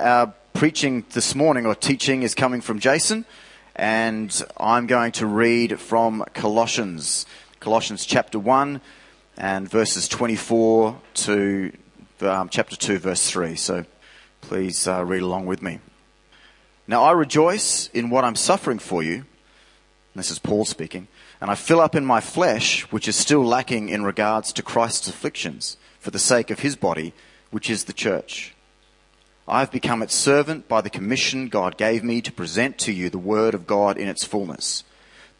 Our preaching this morning or teaching is coming from Jason, and I'm going to read from Colossians, Colossians chapter 1 and verses 24 to um, chapter 2, verse 3. So please uh, read along with me. Now I rejoice in what I'm suffering for you. This is Paul speaking. And I fill up in my flesh, which is still lacking in regards to Christ's afflictions, for the sake of his body, which is the church. I have become its servant by the commission God gave me to present to you the word of God in its fullness,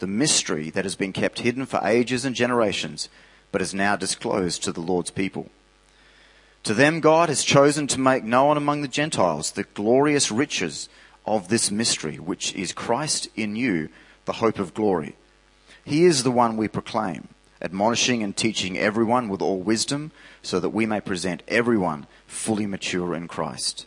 the mystery that has been kept hidden for ages and generations, but is now disclosed to the Lord's people. To them God has chosen to make known among the Gentiles the glorious riches of this mystery, which is Christ in you, the hope of glory. He is the one we proclaim, admonishing and teaching everyone with all wisdom, so that we may present everyone fully mature in Christ.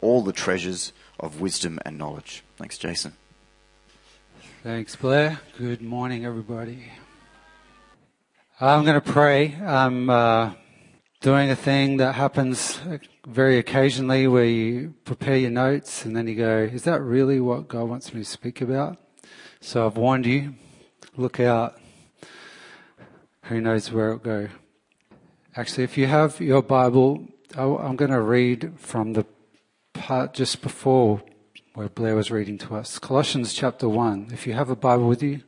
all the treasures of wisdom and knowledge. Thanks, Jason. Thanks, Blair. Good morning, everybody. I'm going to pray. I'm uh, doing a thing that happens very occasionally where you prepare your notes and then you go, Is that really what God wants me to speak about? So I've warned you look out. Who knows where it'll go? Actually, if you have your Bible, I'm going to read from the part just before where Blair was reading to us. Colossians chapter 1. If you have a Bible with you,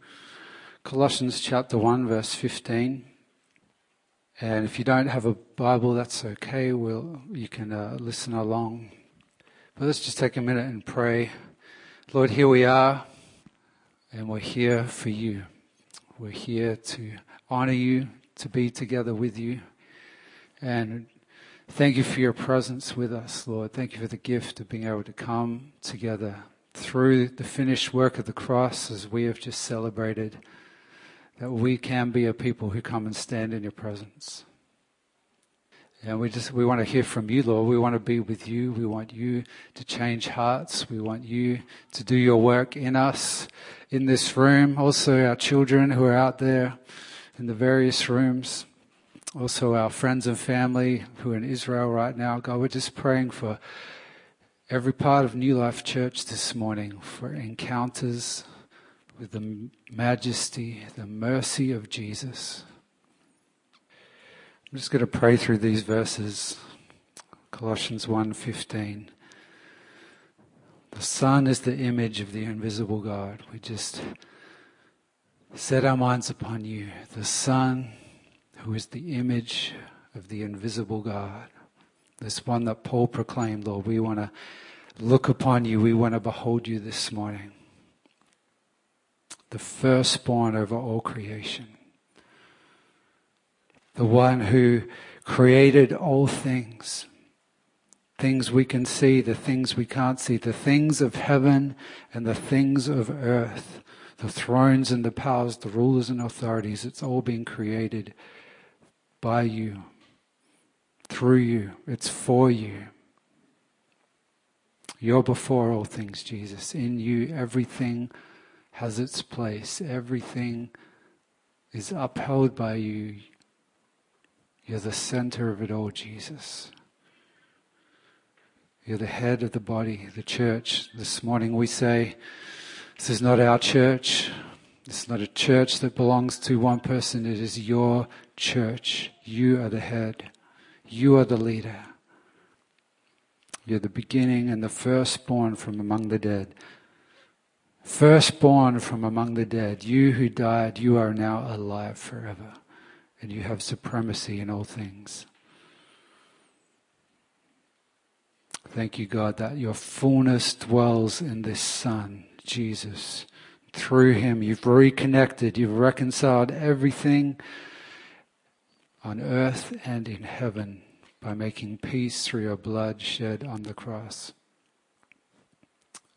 Colossians chapter 1, verse 15. And if you don't have a Bible, that's okay. We'll, you can uh, listen along. But let's just take a minute and pray. Lord, here we are, and we're here for you. We're here to honor you, to be together with you. And thank you for your presence with us, Lord. Thank you for the gift of being able to come together through the finished work of the cross as we have just celebrated, that we can be a people who come and stand in your presence. And we just we want to hear from you, Lord. We want to be with you. We want you to change hearts. We want you to do your work in us in this room, also our children who are out there in the various rooms, also our friends and family who are in Israel right now. God, we're just praying for every part of New Life Church this morning for encounters with the majesty, the mercy of Jesus. I'm just going to pray through these verses. Colossians 1:15. The Son is the image of the invisible God. We just set our minds upon you, the Son, who is the image of the invisible God. This one that Paul proclaimed, Lord, we want to look upon you. We want to behold you this morning. The firstborn over all creation. The one who created all things things we can see, the things we can't see, the things of heaven and the things of earth, the thrones and the powers, the rulers and authorities, it's all been created by you, through you, it's for you. You're before all things, Jesus. In you, everything has its place, everything is upheld by you. You're the center of it all, Jesus. You're the head of the body, the church. This morning we say, this is not our church. This is not a church that belongs to one person. It is your church. You are the head. You are the leader. You're the beginning and the firstborn from among the dead. Firstborn from among the dead. You who died, you are now alive forever. And you have supremacy in all things. Thank you, God, that your fullness dwells in this Son, Jesus. Through him, you've reconnected, you've reconciled everything on earth and in heaven by making peace through your blood shed on the cross.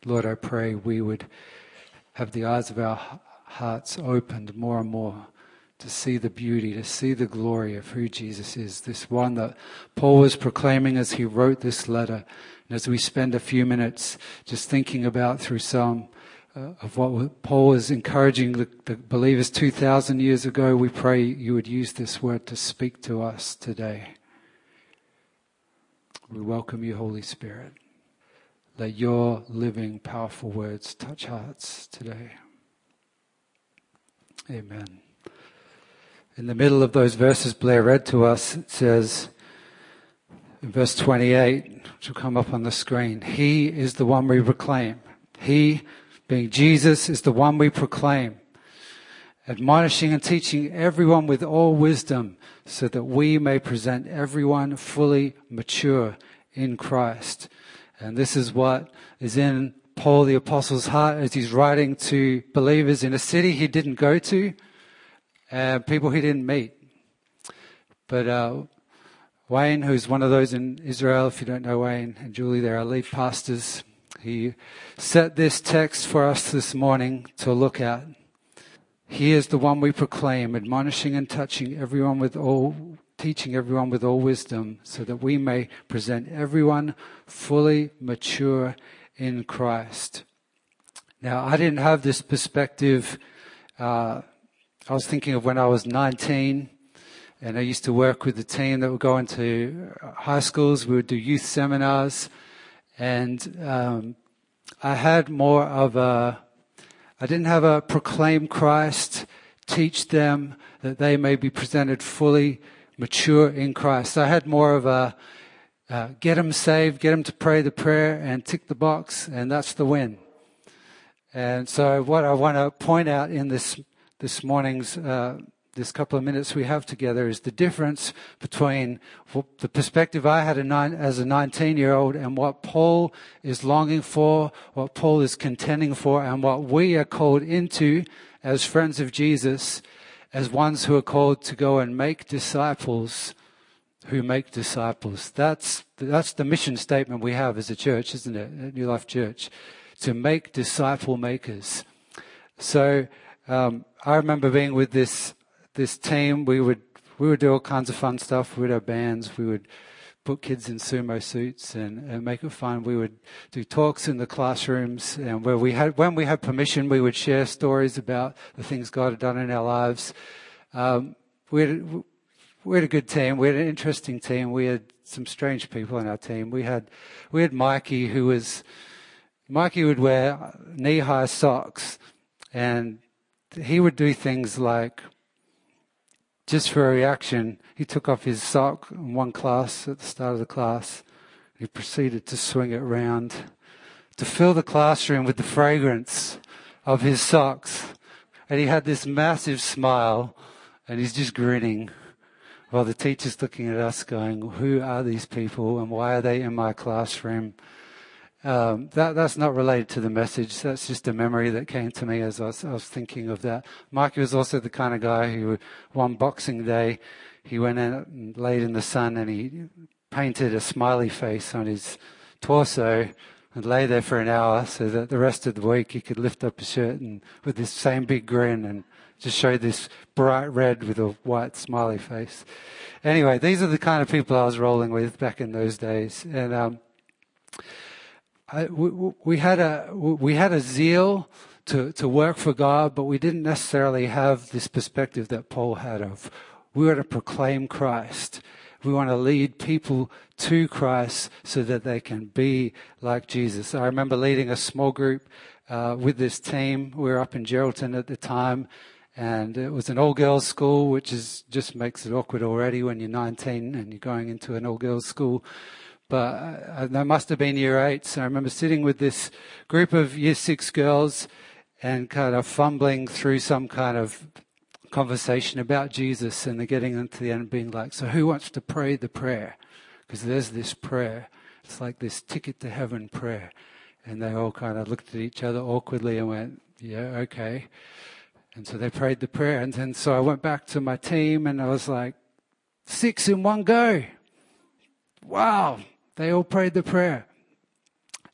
Lord, I pray we would have the eyes of our hearts opened more and more to see the beauty, to see the glory of who Jesus is, this one that Paul was proclaiming as he wrote this letter. And as we spend a few minutes just thinking about through some uh, of what Paul was encouraging the, the believers 2,000 years ago, we pray you would use this word to speak to us today. We welcome you, Holy Spirit. Let your living, powerful words touch hearts today. Amen. In the middle of those verses Blair read to us, it says, in verse 28, which will come up on the screen, He is the one we proclaim. He, being Jesus, is the one we proclaim, admonishing and teaching everyone with all wisdom, so that we may present everyone fully mature in Christ. And this is what is in Paul the Apostle's heart as he's writing to believers in a city he didn't go to uh, people he didn't meet. But uh, Wayne, who's one of those in Israel, if you don't know Wayne and Julie, they're our lead pastors. He set this text for us this morning to look at. He is the one we proclaim, admonishing and touching everyone with all, teaching everyone with all wisdom, so that we may present everyone fully mature in Christ. Now, I didn't have this perspective uh, I was thinking of when I was 19 and I used to work with the team that would go into high schools. We would do youth seminars and um, I had more of a, I didn't have a proclaim Christ, teach them that they may be presented fully mature in Christ. I had more of a, uh, get them saved, get them to pray the prayer and tick the box, and that's the win. And so, what I want to point out in this this morning's uh, this couple of minutes we have together is the difference between the perspective I had as a 19 year old and what Paul is longing for, what Paul is contending for, and what we are called into as friends of Jesus, as ones who are called to go and make disciples who make disciples. That's, that's the mission statement we have as a church, isn't it? At New Life Church. To make disciple makers. So, um, I remember being with this this team. We would we would do all kinds of fun stuff. We would have bands. We would put kids in sumo suits and, and make it fun. We would do talks in the classrooms, and where we had when we had permission, we would share stories about the things God had done in our lives. Um, we had, we had a good team. We had an interesting team. We had some strange people in our team. We had we had Mikey, who was Mikey would wear knee high socks and he would do things like, just for a reaction, he took off his sock in one class at the start of the class. He proceeded to swing it round to fill the classroom with the fragrance of his socks. And he had this massive smile and he's just grinning while the teacher's looking at us going, who are these people and why are they in my classroom? Um, that, that's not related to the message. That's just a memory that came to me as I was, I was thinking of that. Mikey was also the kind of guy who, one Boxing Day, he went out and laid in the sun and he painted a smiley face on his torso and lay there for an hour so that the rest of the week he could lift up his shirt and with this same big grin and just show this bright red with a white smiley face. Anyway, these are the kind of people I was rolling with back in those days. And, um, We, had a we had a zeal to, to work for God, but we didn't necessarily have this perspective that Paul had of we were to proclaim Christ. We want to lead people to Christ so that they can be like Jesus. I remember leading a small group uh, with this team. We were up in Geraldton at the time, and it was an all-girls school, which is just makes it awkward already when you're 19 and you're going into an all-girls school but uh, they must have been year eight. So I remember sitting with this group of year six girls and kind of fumbling through some kind of conversation about Jesus, and they're getting into the end being like, So who wants to pray the prayer? Because there's this prayer. It's like this ticket to heaven prayer. And they all kind of looked at each other awkwardly and went, Yeah, okay. And so they prayed the prayer. And then so I went back to my team and I was like, Six in one go. Wow, they all prayed the prayer.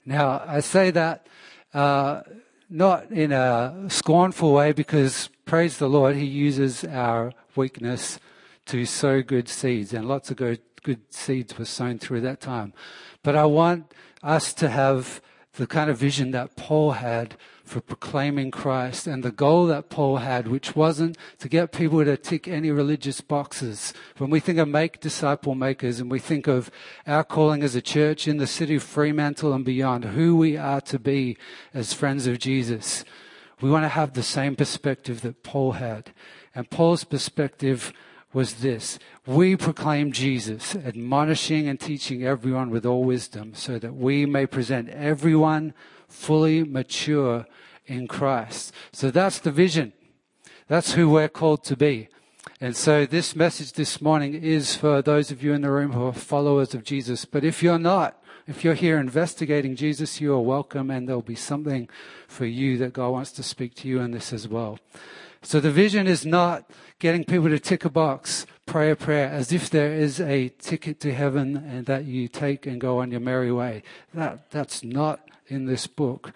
Now, I say that uh, not in a scornful way, because praise the Lord, He uses our weakness to sow good seeds, and lots of good, good seeds were sown through that time. But I want us to have the kind of vision that Paul had for proclaiming Christ and the goal that Paul had, which wasn't to get people to tick any religious boxes. When we think of make disciple makers and we think of our calling as a church in the city of Fremantle and beyond, who we are to be as friends of Jesus, we want to have the same perspective that Paul had. And Paul's perspective was this. We proclaim Jesus, admonishing and teaching everyone with all wisdom so that we may present everyone fully mature in Christ. So that's the vision. That's who we're called to be. And so this message this morning is for those of you in the room who are followers of Jesus. But if you're not, if you're here investigating Jesus, you are welcome and there'll be something for you that God wants to speak to you in this as well. So the vision is not getting people to tick a box, pray a prayer, as if there is a ticket to heaven and that you take and go on your merry way. That, that's not in this book.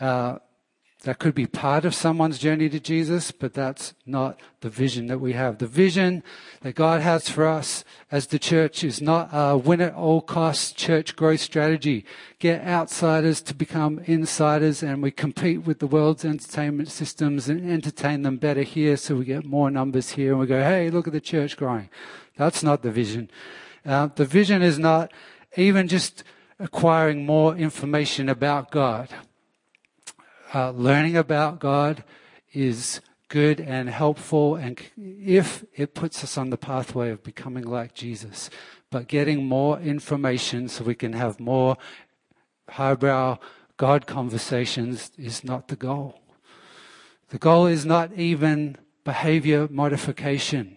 Uh, that could be part of someone's journey to Jesus, but that's not the vision that we have. The vision that God has for us as the church is not a win at all costs church growth strategy. Get outsiders to become insiders and we compete with the world's entertainment systems and entertain them better here so we get more numbers here and we go, hey, look at the church growing. That's not the vision. Uh, the vision is not even just acquiring more information about God uh, learning about God is good and helpful, and if it puts us on the pathway of becoming like Jesus, but getting more information so we can have more highbrow God conversations is not the goal. The goal is not even behavior modification.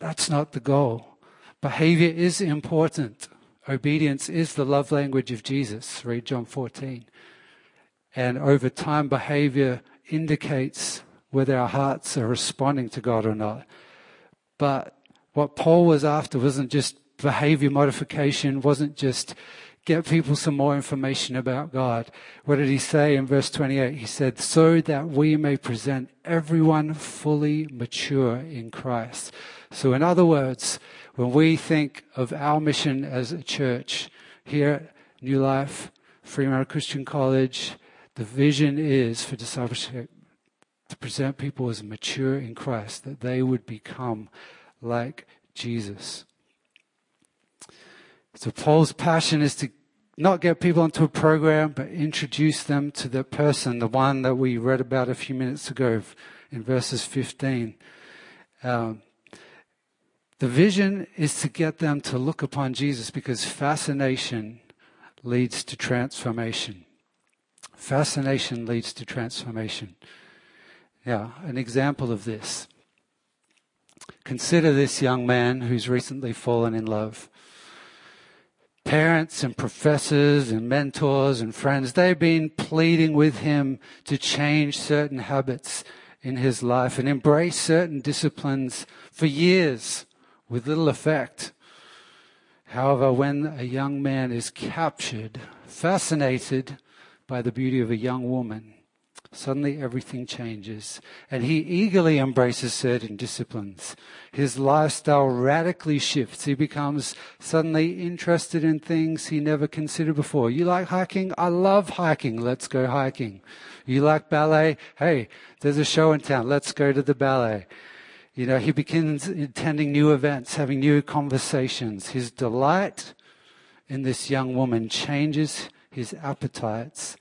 That's not the goal. Behavior is important. Obedience is the love language of Jesus. Read John 14. And over time, behavior indicates whether our hearts are responding to God or not. But what Paul was after wasn't just behavior modification, wasn't just get people some more information about God. What did he say in verse 28? He said, so that we may present everyone fully mature in Christ. So in other words, when we think of our mission as a church here New Life, Fremantle Christian College, the vision is for discipleship to present people as mature in Christ, that they would become like Jesus. So Paul's passion is to not get people into a program, but introduce them to the person, the one that we read about a few minutes ago in verses 15. Um, the vision is to get them to look upon Jesus because fascination leads to transformation. Fascination leads to transformation. Yeah, an example of this. Consider this young man who's recently fallen in love. Parents and professors and mentors and friends, they've been pleading with him to change certain habits in his life and embrace certain disciplines for years with little effect. However, when a young man is captured, fascinated, by the beauty of a young woman, suddenly everything changes and he eagerly embraces certain disciplines. His lifestyle radically shifts. He becomes suddenly interested in things he never considered before. You like hiking? I love hiking. Let's go hiking. You like ballet? Hey, there's a show in town. Let's go to the ballet. You know, he begins attending new events, having new conversations. His delight in this young woman changes his appetites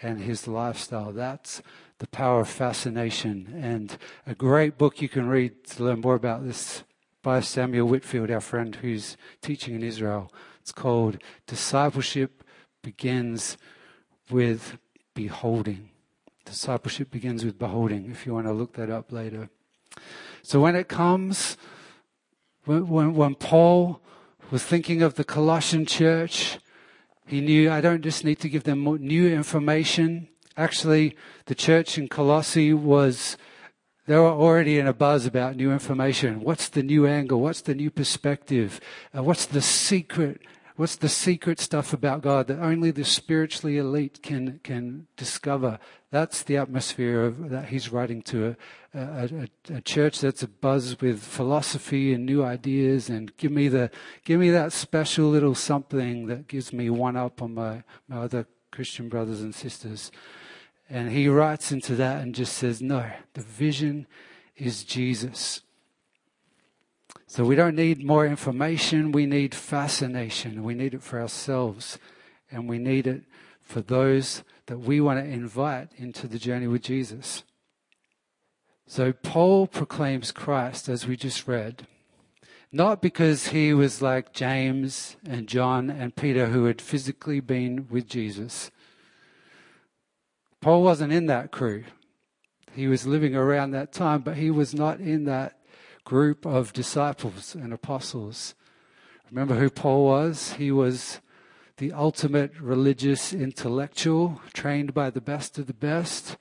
and his lifestyle. That's the power of fascination. And a great book you can read to learn more about this by Samuel Whitfield, our friend who's teaching in Israel. It's called Discipleship Begins with Beholding. Discipleship begins with beholding, if you want to look that up later. So when it comes, when, when, Paul was thinking of the Colossian church, he knew I don't just need to give them new information. Actually, the church in Colossae was, they were already in a buzz about new information. What's the new angle? What's the new perspective? Uh, what's the secret what's the secret stuff about God that only the spiritually elite can can discover? That's the atmosphere of, that he's writing to a, a, a, a church that's abuzz with philosophy and new ideas, and give me the give me that special little something that gives me one up on my, my other Christian brothers and sisters. And he writes into that and just says, no, the vision is Jesus. So we don't need more information. We need fascination. We need it for ourselves. And we need it for those that we want to invite into the journey with Jesus. So Paul proclaims Christ, as we just read, not because he was like James and John and Peter who had physically been with Jesus. Paul wasn't in that crew. He was living around that time, but he was not in that group of disciples and apostles. Remember who Paul was? He was the ultimate religious intellectual, trained by the best of the best.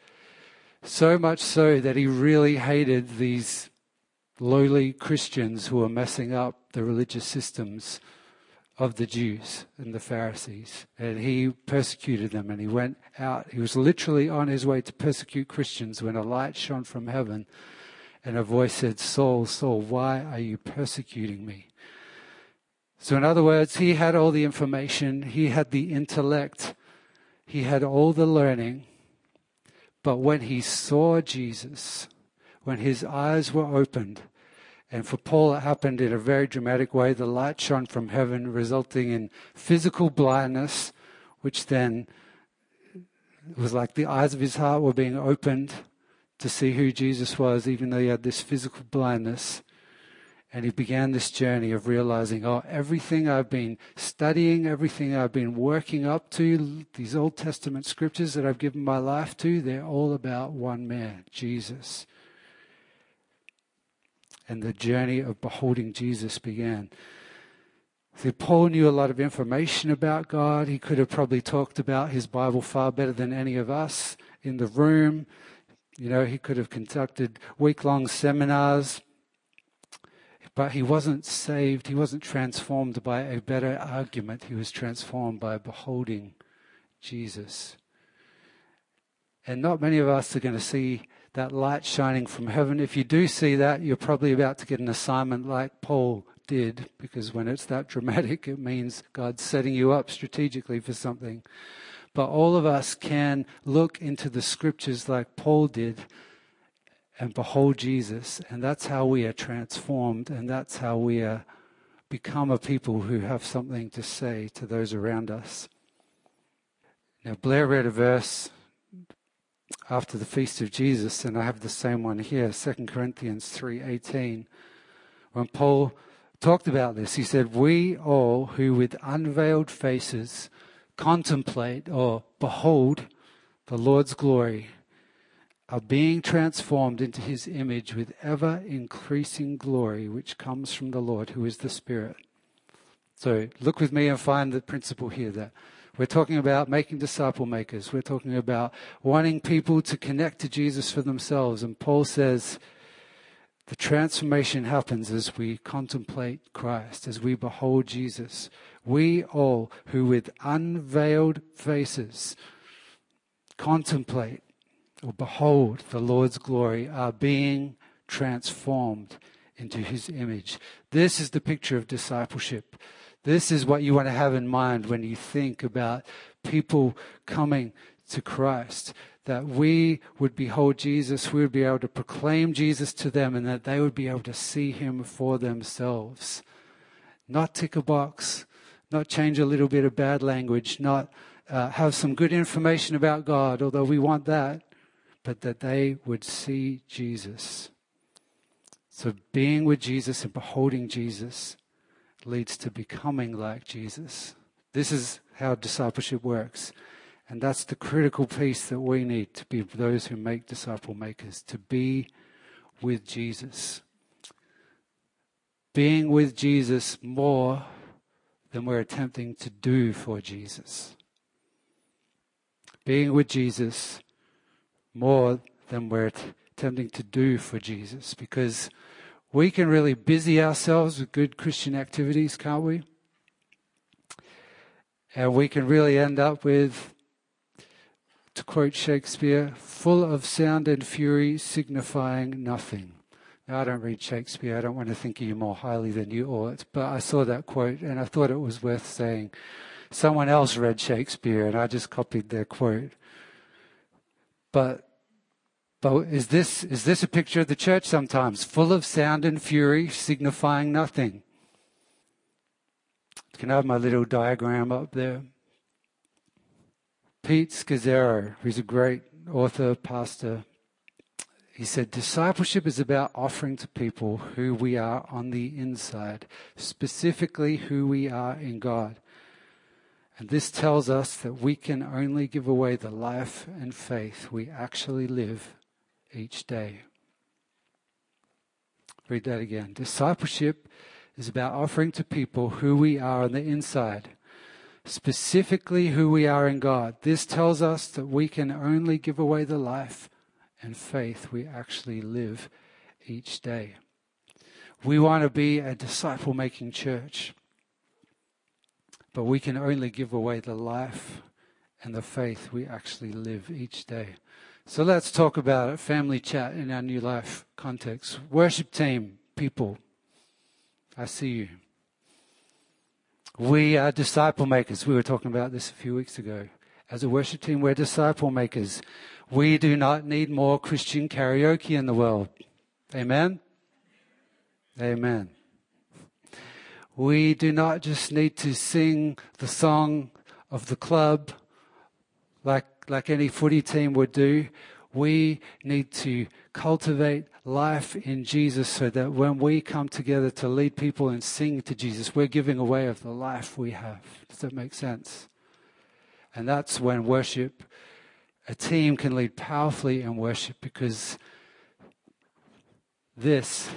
So much so that he really hated these lowly Christians who were messing up the religious systems of the Jews and the Pharisees. And he persecuted them and he went out. He was literally on his way to persecute Christians when a light shone from heaven and a voice said, Saul, Saul, why are you persecuting me? So, in other words, he had all the information, he had the intellect, he had all the learning. But when he saw Jesus, when his eyes were opened, and for Paul, it happened in a very dramatic way. The light shone from heaven, resulting in physical blindness, which then was like the eyes of his heart were being opened to see who Jesus was, even though he had this physical blindness. And he began this journey of realizing, oh, everything I've been studying, everything I've been working up to, these Old Testament scriptures that I've given my life to, they're all about one man, Jesus. And the journey of beholding Jesus began. See, Paul knew a lot of information about God. He could have probably talked about his Bible far better than any of us in the room. You know, he could have conducted week long seminars, but he wasn't saved. He wasn't transformed by a better argument. He was transformed by beholding Jesus. And not many of us are going to see that light shining from heaven. If you do see that, you're probably about to get an assignment like Paul did, because when it's that dramatic, it means God's setting you up strategically for something. But all of us can look into the scriptures like Paul did and behold Jesus. And that's how we are transformed. And that's how we are become a people who have something to say to those around us. Now, Blair read a verse after the feast of Jesus, and I have the same one here, 2 Corinthians 3:18. When Paul talked about this, he said, "We all who with unveiled faces contemplate or behold the Lord's glory are being transformed into his image with ever increasing glory, which comes from the Lord, who is the Spirit. So look with me and find the principle here that we're talking about making disciple makers. We're talking about wanting people to connect to Jesus for themselves. And Paul says, the transformation happens as we contemplate Christ, as we behold Jesus. We all who with unveiled faces contemplate or behold the Lord's glory are being transformed into his image. This is the picture of discipleship. This is what you want to have in mind when you think about people coming to Christ that we would behold Jesus, we would be able to proclaim Jesus to them, and that they would be able to see him for themselves. Not tick a box, not change a little bit of bad language, not uh, have some good information about God, although we want that, but that they would see Jesus. So being with Jesus and beholding Jesus leads to becoming like Jesus. This is how discipleship works. And that's the critical piece that we need to be those who make disciple makers, to be with Jesus. Being with Jesus more than we're attempting to do for Jesus. Being with Jesus more than we're attempting to do for Jesus. Because we can really busy ourselves with good Christian activities, can't we? And we can really end up with, to quote Shakespeare, full of sound and fury, signifying nothing. Now, I don't read Shakespeare. I don't want to think of you more highly than you ought. But I saw that quote and I thought it was worth saying. Someone else read Shakespeare and I just copied their quote. But but is this, is this a picture of the church sometimes? Full of sound and fury, signifying nothing. Can I have my little diagram up there? Pete Scazzero, who's a great author, pastor, he said, Discipleship is about offering to people who we are on the inside, specifically who we are in God. And this tells us that we can only give away the life and faith we actually live each day. Read that again. Discipleship is about offering to people who we are on the inside, specifically who we are in God. This tells us that we can only give away the life and faith we actually live each day. We want to be a disciple making church. But we can only give away the life and the faith we actually live each day. So let's talk about it. Family chat in our new life context. Worship team, people. I see you. We are disciple makers. We were talking about this a few weeks ago. As a worship team, we're disciple makers. We do not need more Christian karaoke in the world. Amen? Amen. We do not just need to sing the song of the club like, like any footy team would do. We need to cultivate life in Jesus so that when we come together to lead people and sing to Jesus, we're giving away of the life we have. Does that make sense? And that's when worship, a team can lead powerfully in worship because this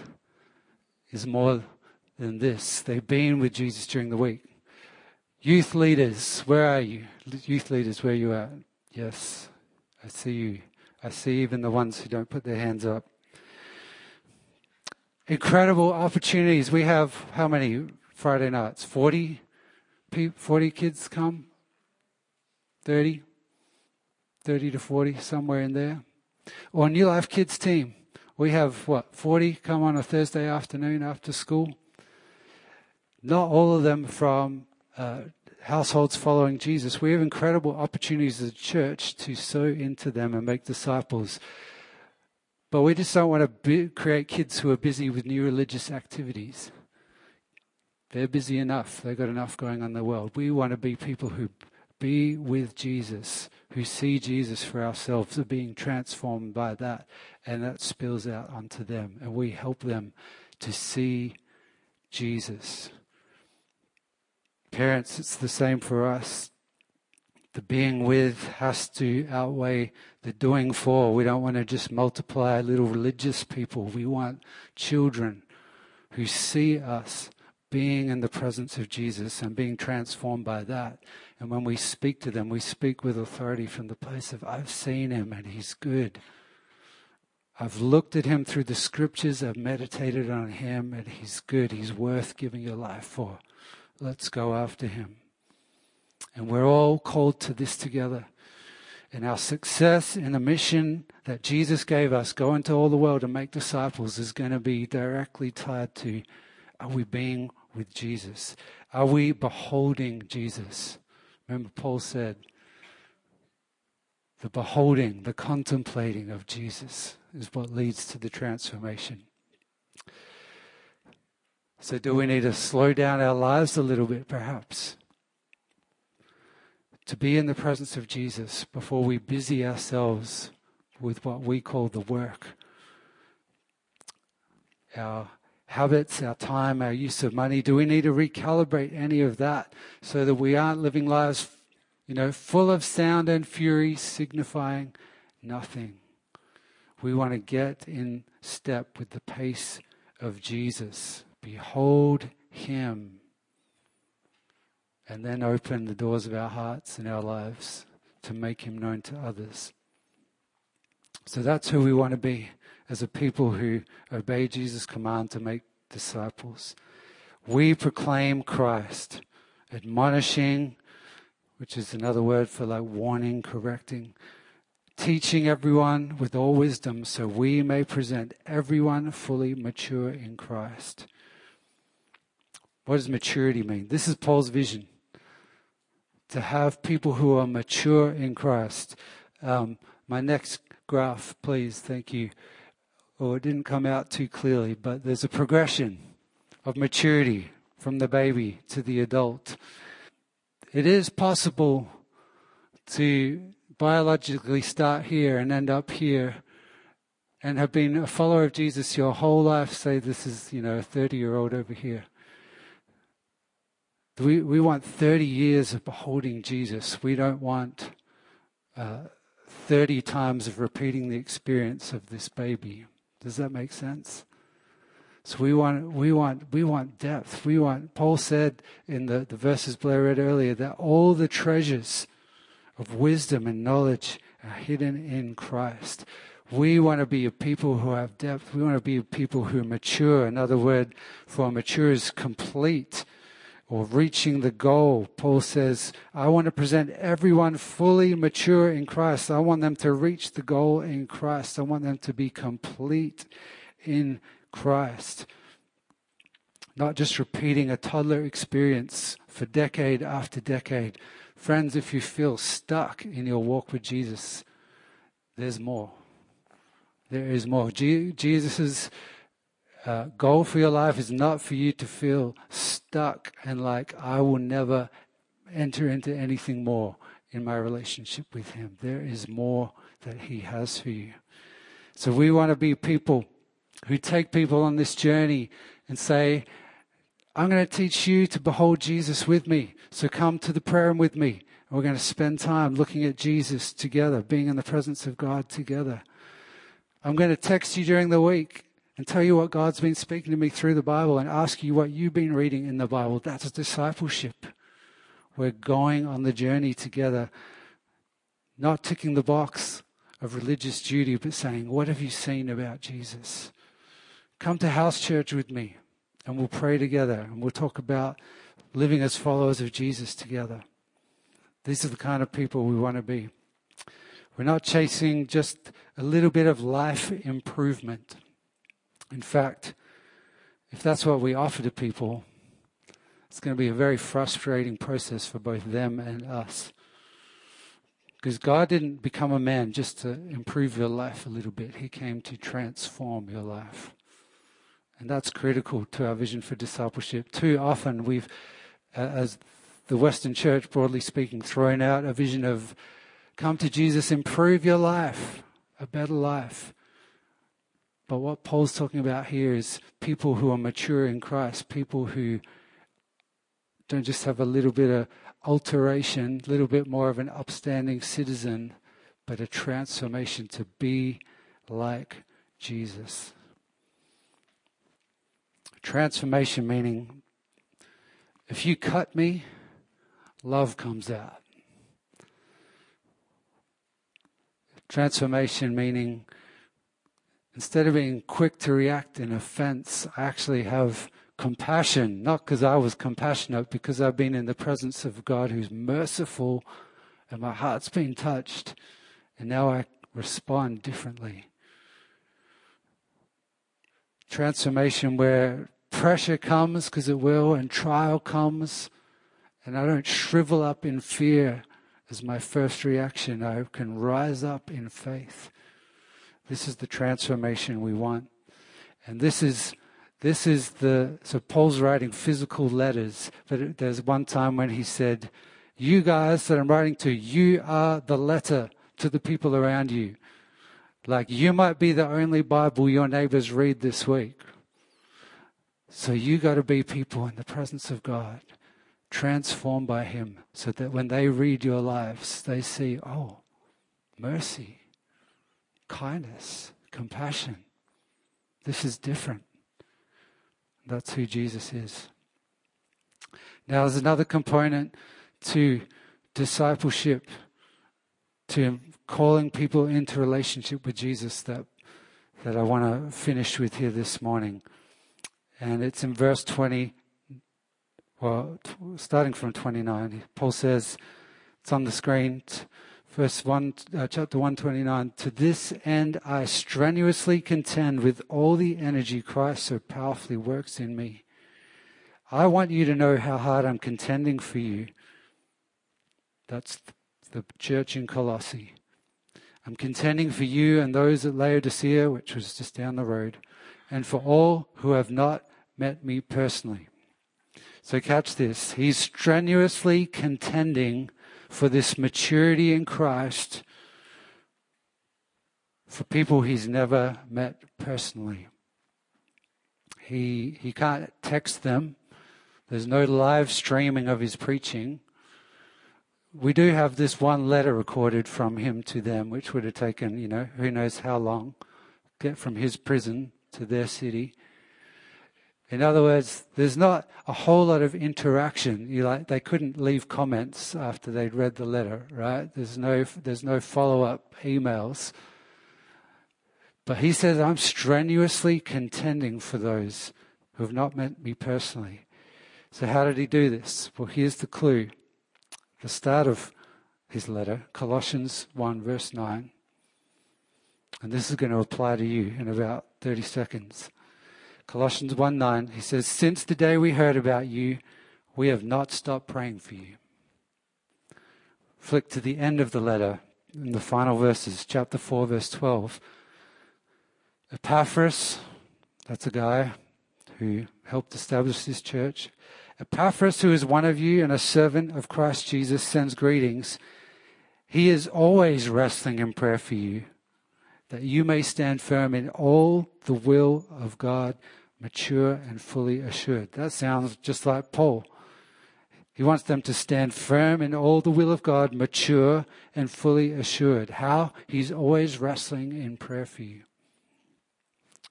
is more than this. They've been with Jesus during the week. Youth leaders, where are you? Youth leaders, where are you at? Yes, I see you. I see even the ones who don't put their hands up. Incredible opportunities. We have how many Friday nights? 40? 40 kids come? 30? 30 to 40, somewhere in there. Or New Life Kids team. We have what, 40 come on a Thursday afternoon after school? not all of them from uh, households following Jesus. We have incredible opportunities as a church to sow into them and make disciples. But we just don't want to be, create kids who are busy with new religious activities. They're busy enough. They've got enough going on in the world. We want to be people who be with Jesus, who see Jesus for ourselves, are being transformed by that, and that spills out onto them. And we help them to see Jesus. Parents, it's the same for us. The being with has to outweigh the doing for. We don't want to just multiply little religious people. We want children who see us being in the presence of Jesus and being transformed by that. And when we speak to them, we speak with authority from the place of, I've seen him and he's good. I've looked at him through the scriptures, I've meditated on him, and he's good. He's worth giving your life for. Let's go after him. And we're all called to this together. And our success in the mission that Jesus gave us, go into all the world and make disciples, is going to be directly tied to are we being with Jesus? Are we beholding Jesus? Remember, Paul said, the beholding, the contemplating of Jesus is what leads to the transformation. So, do we need to slow down our lives a little bit, perhaps? To be in the presence of Jesus before we busy ourselves with what we call the work. Our habits, our time, our use of money. Do we need to recalibrate any of that so that we aren't living lives, you know, full of sound and fury, signifying nothing? We want to get in step with the pace of Jesus. Behold Him. And then open the doors of our hearts and our lives to make Him known to others. So that's who we want to be as a people who obey Jesus' command to make disciples. We proclaim Christ, admonishing, which is another word for like warning, correcting, teaching everyone with all wisdom so we may present everyone fully mature in Christ. What does maturity mean? This is Paul's vision. To have people who are mature in Christ. Um, my next graph, please. Thank you. Oh, it didn't come out too clearly, but there's a progression of maturity from the baby to the adult. It is possible to biologically start here and end up here and have been a follower of Jesus your whole life. Say this is, you know, a 30 year old over here. We, we want 30 years of beholding Jesus. We don't want uh, 30 times of repeating the experience of this baby. Does that make sense? So we want, we want, we want depth. We want, Paul said in the, the verses Blair read earlier, that all the treasures of wisdom and knowledge are hidden in Christ. We want to be a people who have depth. We want to be a people who mature. Another word for mature is complete or reaching the goal. Paul says, I want to present everyone fully mature in Christ. I want them to reach the goal in Christ. I want them to be complete in Christ. Not just repeating a toddler experience for decade after decade. Friends, if you feel stuck in your walk with Jesus, there's more. There is more. Jesus' uh, goal for your life is not for you to feel stuck and like, I will never enter into anything more in my relationship with Him. There is more that He has for you. So we want to be people who take people on this journey and say, I'm going to teach you to behold Jesus with me. So come to the prayer room with me. And we're going to spend time looking at Jesus together, being in the presence of God together. I'm going to text you during the week and tell you what God's been speaking to me through the Bible and ask you what you've been reading in the Bible. That's discipleship. We're going on the journey together, not ticking the box of religious duty, but saying, What have you seen about Jesus? Come to house church with me and we'll pray together and we'll talk about living as followers of Jesus together. These are the kind of people we want to be. We're not chasing just a little bit of life improvement. In fact, if that's what we offer to people, it's going to be a very frustrating process for both them and us. Because God didn't become a man just to improve your life a little bit, He came to transform your life. And that's critical to our vision for discipleship. Too often we've, as the Western church, broadly speaking, thrown out a vision of come to Jesus, improve your life, a better life. But what Paul's talking about here is people who are mature in Christ, people who don't just have a little bit of alteration, a little bit more of an upstanding citizen, but a transformation to be like Jesus. Transformation meaning if you cut me, love comes out. Transformation meaning instead of being quick to react in offense, I actually have compassion, not because I was compassionate, because I've been in the presence of God who's merciful and my heart's been touched, and now I respond differently transformation where pressure comes, because it will, and trial comes, and I don't shrivel up in fear as my first reaction. I can rise up in faith. This is the transformation we want. And this is this is the so Paul's writing physical letters, but there's one time when he said, "You guys that I'm writing to, you are the letter to the people around you." Like you might be the only Bible your neighbors read this week. So you got to be people in the presence of God, transformed by Him, so that when they read your lives, they see, oh, mercy, kindness, compassion. This is different. That's who Jesus is. Now, there's another component to discipleship to calling people into relationship with Jesus that that I want to finish with here this morning. And it's in verse 20, well, starting from 29. Paul says, It's on the screen. Verse 1, uh, chapter 129. To this end I strenuously contend with all the energy Christ so powerfully works in me. I want you to know how hard I'm contending for you. That's the church in Colossae. I'm contending for you and those at Laodicea, which was just down the road, and for all who have not met me personally. So catch this. He's strenuously contending for this maturity in Christ for people he's never met personally. He, he can't text them. There's no live streaming of his preaching. We do have this one letter recorded from him to them, which would have taken, you know, who knows how long, get from his prison to their city. In other words, there's not a whole lot of interaction. You like they couldn't leave comments after they'd read the letter, right? There's no there's no follow-up emails. But he says, I'm strenuously contending for those who have not met me personally. So how did he do this? Well, here's the clue. The start of his letter, Colossians 1 verse 9. And this is going to apply to you in about 30 seconds. Colossians 1 9, he says, Since the day we heard about you, we have not stopped praying for you. Flick to the end of the letter in the final verses, chapter 4, verse 12. Epaphras, that's a guy who helped establish this church. Epaphras, who is one of you and a servant of Christ Jesus, sends greetings. He is always wrestling in prayer for you, that you may stand firm in all the will of God mature and fully assured. That sounds just like Paul. He wants them to stand firm in all the will of God, mature and fully assured. How? He's always wrestling in prayer for you.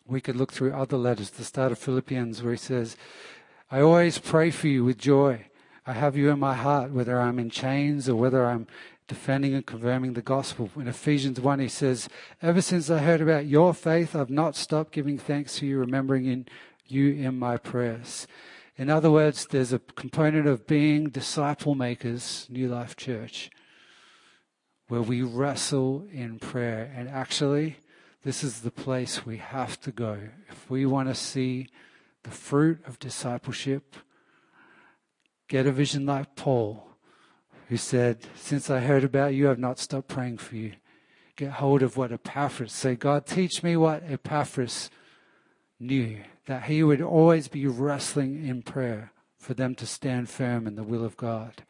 We could look through other letters, the start of Philippians, where he says, I always pray for you with joy. I have you in my heart, whether I'm in chains or whether I'm defending and confirming the gospel. In Ephesians 1, he says, Ever since I heard about your faith, I've not stopped giving thanks to you, remembering in you in my prayers. In other words, there's a component of being disciple makers, New Life Church, where we wrestle in prayer. And actually, this is the place we have to go. If we want to see the fruit of discipleship, get a vision like Paul who said, Since I heard about you, I've not stopped praying for you. Get hold of what Epaphras. Say, God, teach me what Epaphras knew, that he would always be wrestling in prayer for them to stand firm in the will of God.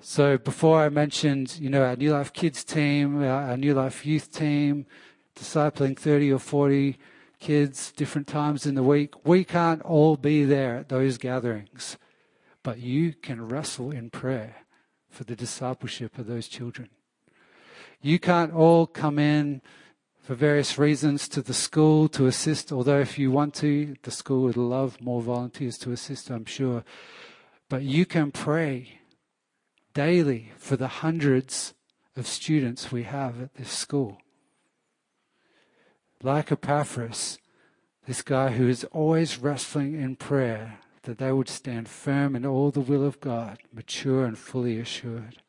So before I mentioned, you know, our New Life Kids team, our, New Life Youth team, discipling 30 or 40 kids different times in the week, we can't all be there at those gatherings. But you can wrestle in prayer for the discipleship of those children. You can't all come in for various reasons to the school to assist, although if you want to, the school would love more volunteers to assist, I'm sure. But you can pray daily for the hundreds of students we have at this school. Like Epaphras, this guy who is always wrestling in prayer that they would stand firm in all the will of God, mature and fully assured.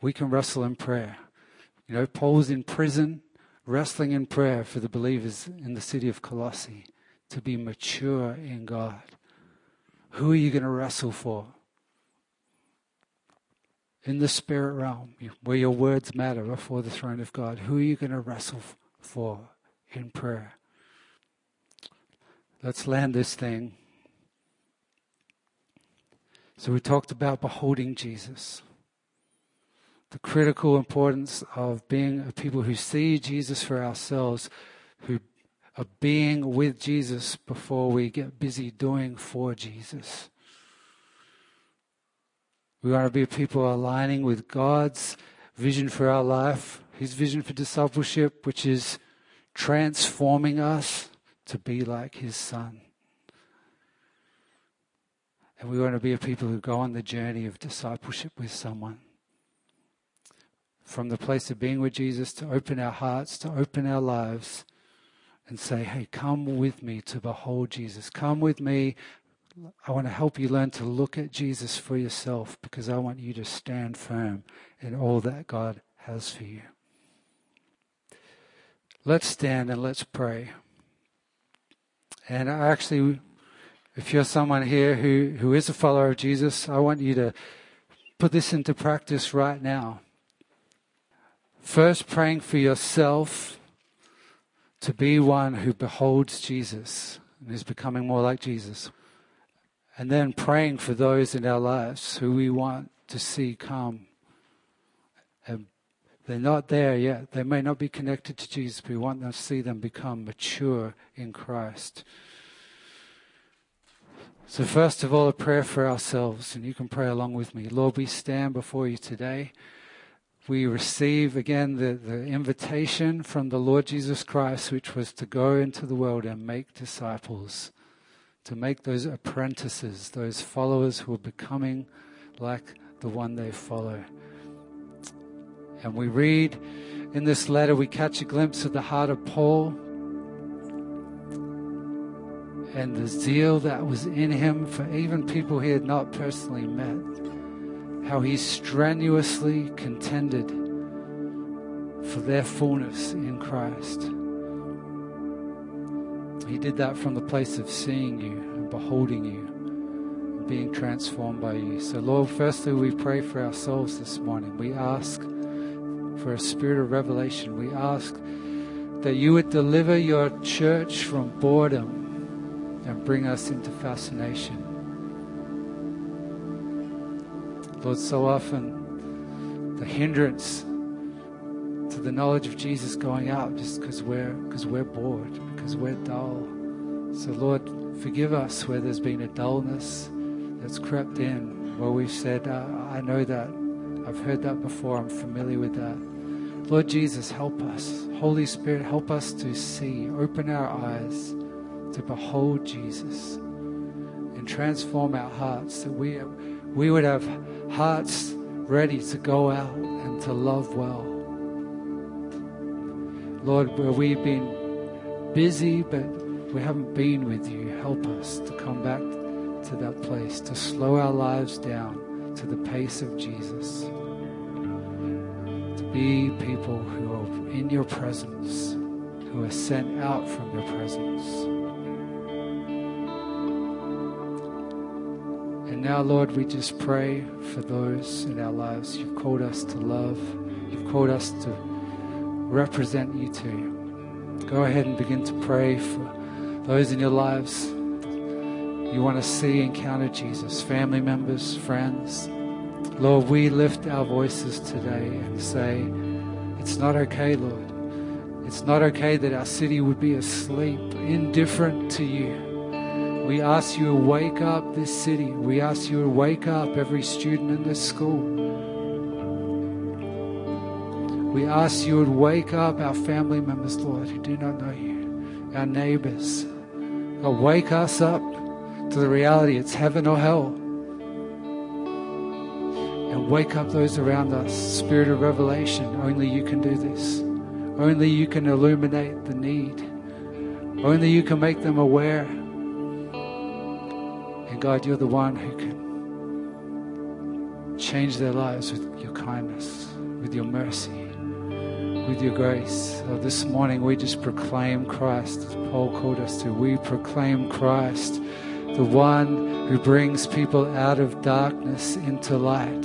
We can wrestle in prayer. You know, Paul's in prison, wrestling in prayer for the believers in the city of Colossae to be mature in God. Who are you going to wrestle for? In the spirit realm, where your words matter before the throne of God, who are you going to wrestle for in prayer? Let's land this thing. So, we talked about beholding Jesus, the critical importance of being a people who see Jesus for ourselves, who are being with Jesus before we get busy doing for Jesus. We want to be people aligning with God's vision for our life, His vision for discipleship, which is transforming us to be like his son. And we want to be a people who go on the journey of discipleship with someone. From the place of being with Jesus to open our hearts, to open our lives, and say, hey, come with me to behold Jesus. Come with me. I want to help you learn to look at Jesus for yourself because I want you to stand firm in all that God has for you. Let's stand and let's pray. And I actually, if you're someone here who, who is a follower of Jesus, I want you to put this into practice right now. First, praying for yourself to be one who beholds Jesus and is becoming more like Jesus. And then praying for those in our lives who we want to see come. And they're not there yet. They may not be connected to Jesus, but we want to see them become mature in Christ. So, first of all, a prayer for ourselves, and you can pray along with me. Lord, we stand before you today we receive again the, the invitation from the Lord Jesus Christ, which was to go into the world and make disciples, to make those apprentices, those followers who are becoming like the one they follow. And we read in this letter, we catch a glimpse of the heart of Paul and the zeal that was in him for even people he had not personally met how he strenuously contended for their fullness in Christ. He did that from the place of seeing you and beholding you and being transformed by you. So, Lord, firstly, we pray for ourselves this morning. We ask for a spirit of revelation. We ask that you would deliver your church from boredom and bring us into fascination. Lord, so often the hindrance to the knowledge of Jesus going out just because we're because we're bored, because we're dull. So Lord, forgive us where there's been a dullness that's crept in, where we've said, I know that, I've heard that before, I'm familiar with that. Lord Jesus, help us. Holy Spirit, help us to see, open our eyes to behold Jesus and transform our hearts that we, we would have hearts ready to go out and to love well. Lord, where we've been busy but we haven't been with you, help us to come back to that place, to slow our lives down to the pace of Jesus, be people who are in your presence, who are sent out from your presence. And now, Lord, we just pray for those in our lives you've called us to love, you've called us to represent you to. Go ahead and begin to pray for those in your lives you want to see encounter Jesus, family members, friends. Lord, we lift our voices today and say, It's not okay, Lord. It's not okay that our city would be asleep, indifferent to you. We ask you to wake up this city. We ask you to wake up every student in this school. We ask you to wake up our family members, Lord, who do not know you, our neighbors. God, wake us up to the reality it's heaven or hell. And wake up those around us. Spirit of revelation, only you can do this. Only you can illuminate the need. Only you can make them aware And God, you're the one who can change their lives with your kindness, with your mercy, with your grace. So this morning we just proclaim Christ, as Paul called us to. We proclaim Christ, the one who brings people out of darkness into light.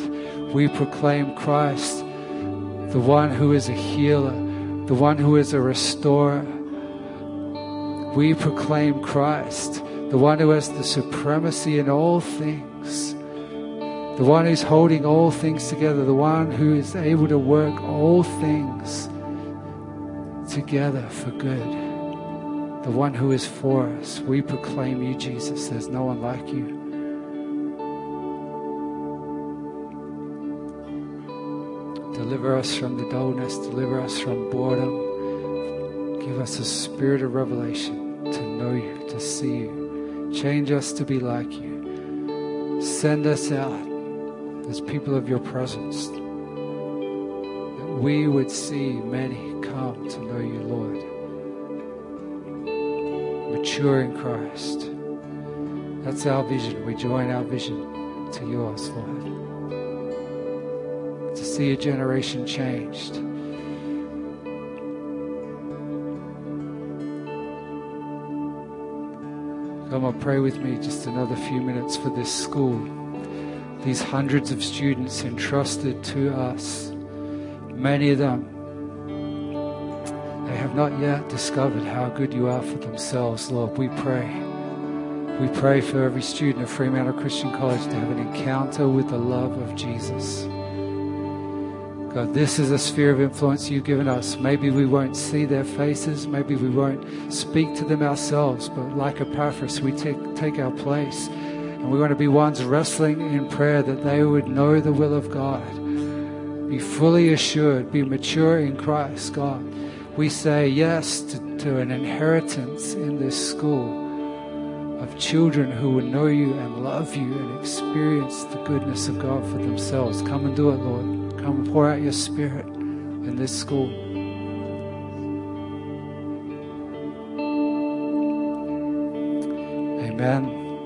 We proclaim Christ, the one who is a healer, the one who is a restorer. We proclaim Christ the one who has the supremacy in all things, the one who's holding all things together, the one who is able to work all things together for good, the one who is for us. We proclaim you, Jesus. There's no one like you. Deliver us from the dullness, deliver us from boredom. Give us a spirit of revelation to know you, to see you. Change us to be like you. Send us out as people of your presence. That we would see many come to know you, Lord. Mature in Christ. That's our vision. We join our vision to yours, Lord. See a generation changed. Come on, pray with me just another few minutes for this school. These hundreds of students entrusted to us, many of them, they have not yet discovered how good you are for themselves, Lord. We pray. We pray for every student of Fremantle Christian College to have an encounter with the love of Jesus. God, this is a sphere of influence you've given us. Maybe we won't see their faces, maybe we won't speak to them ourselves, but like Epaphras, we take, take our place. And we want to be ones wrestling in prayer that they would know the will of God, be fully assured, be mature in Christ, God. We say yes to, to an inheritance in this school of children who will know you and love you and experience the goodness of God for themselves. Come and do it, Lord. Come pour out your spirit in this school. Amen.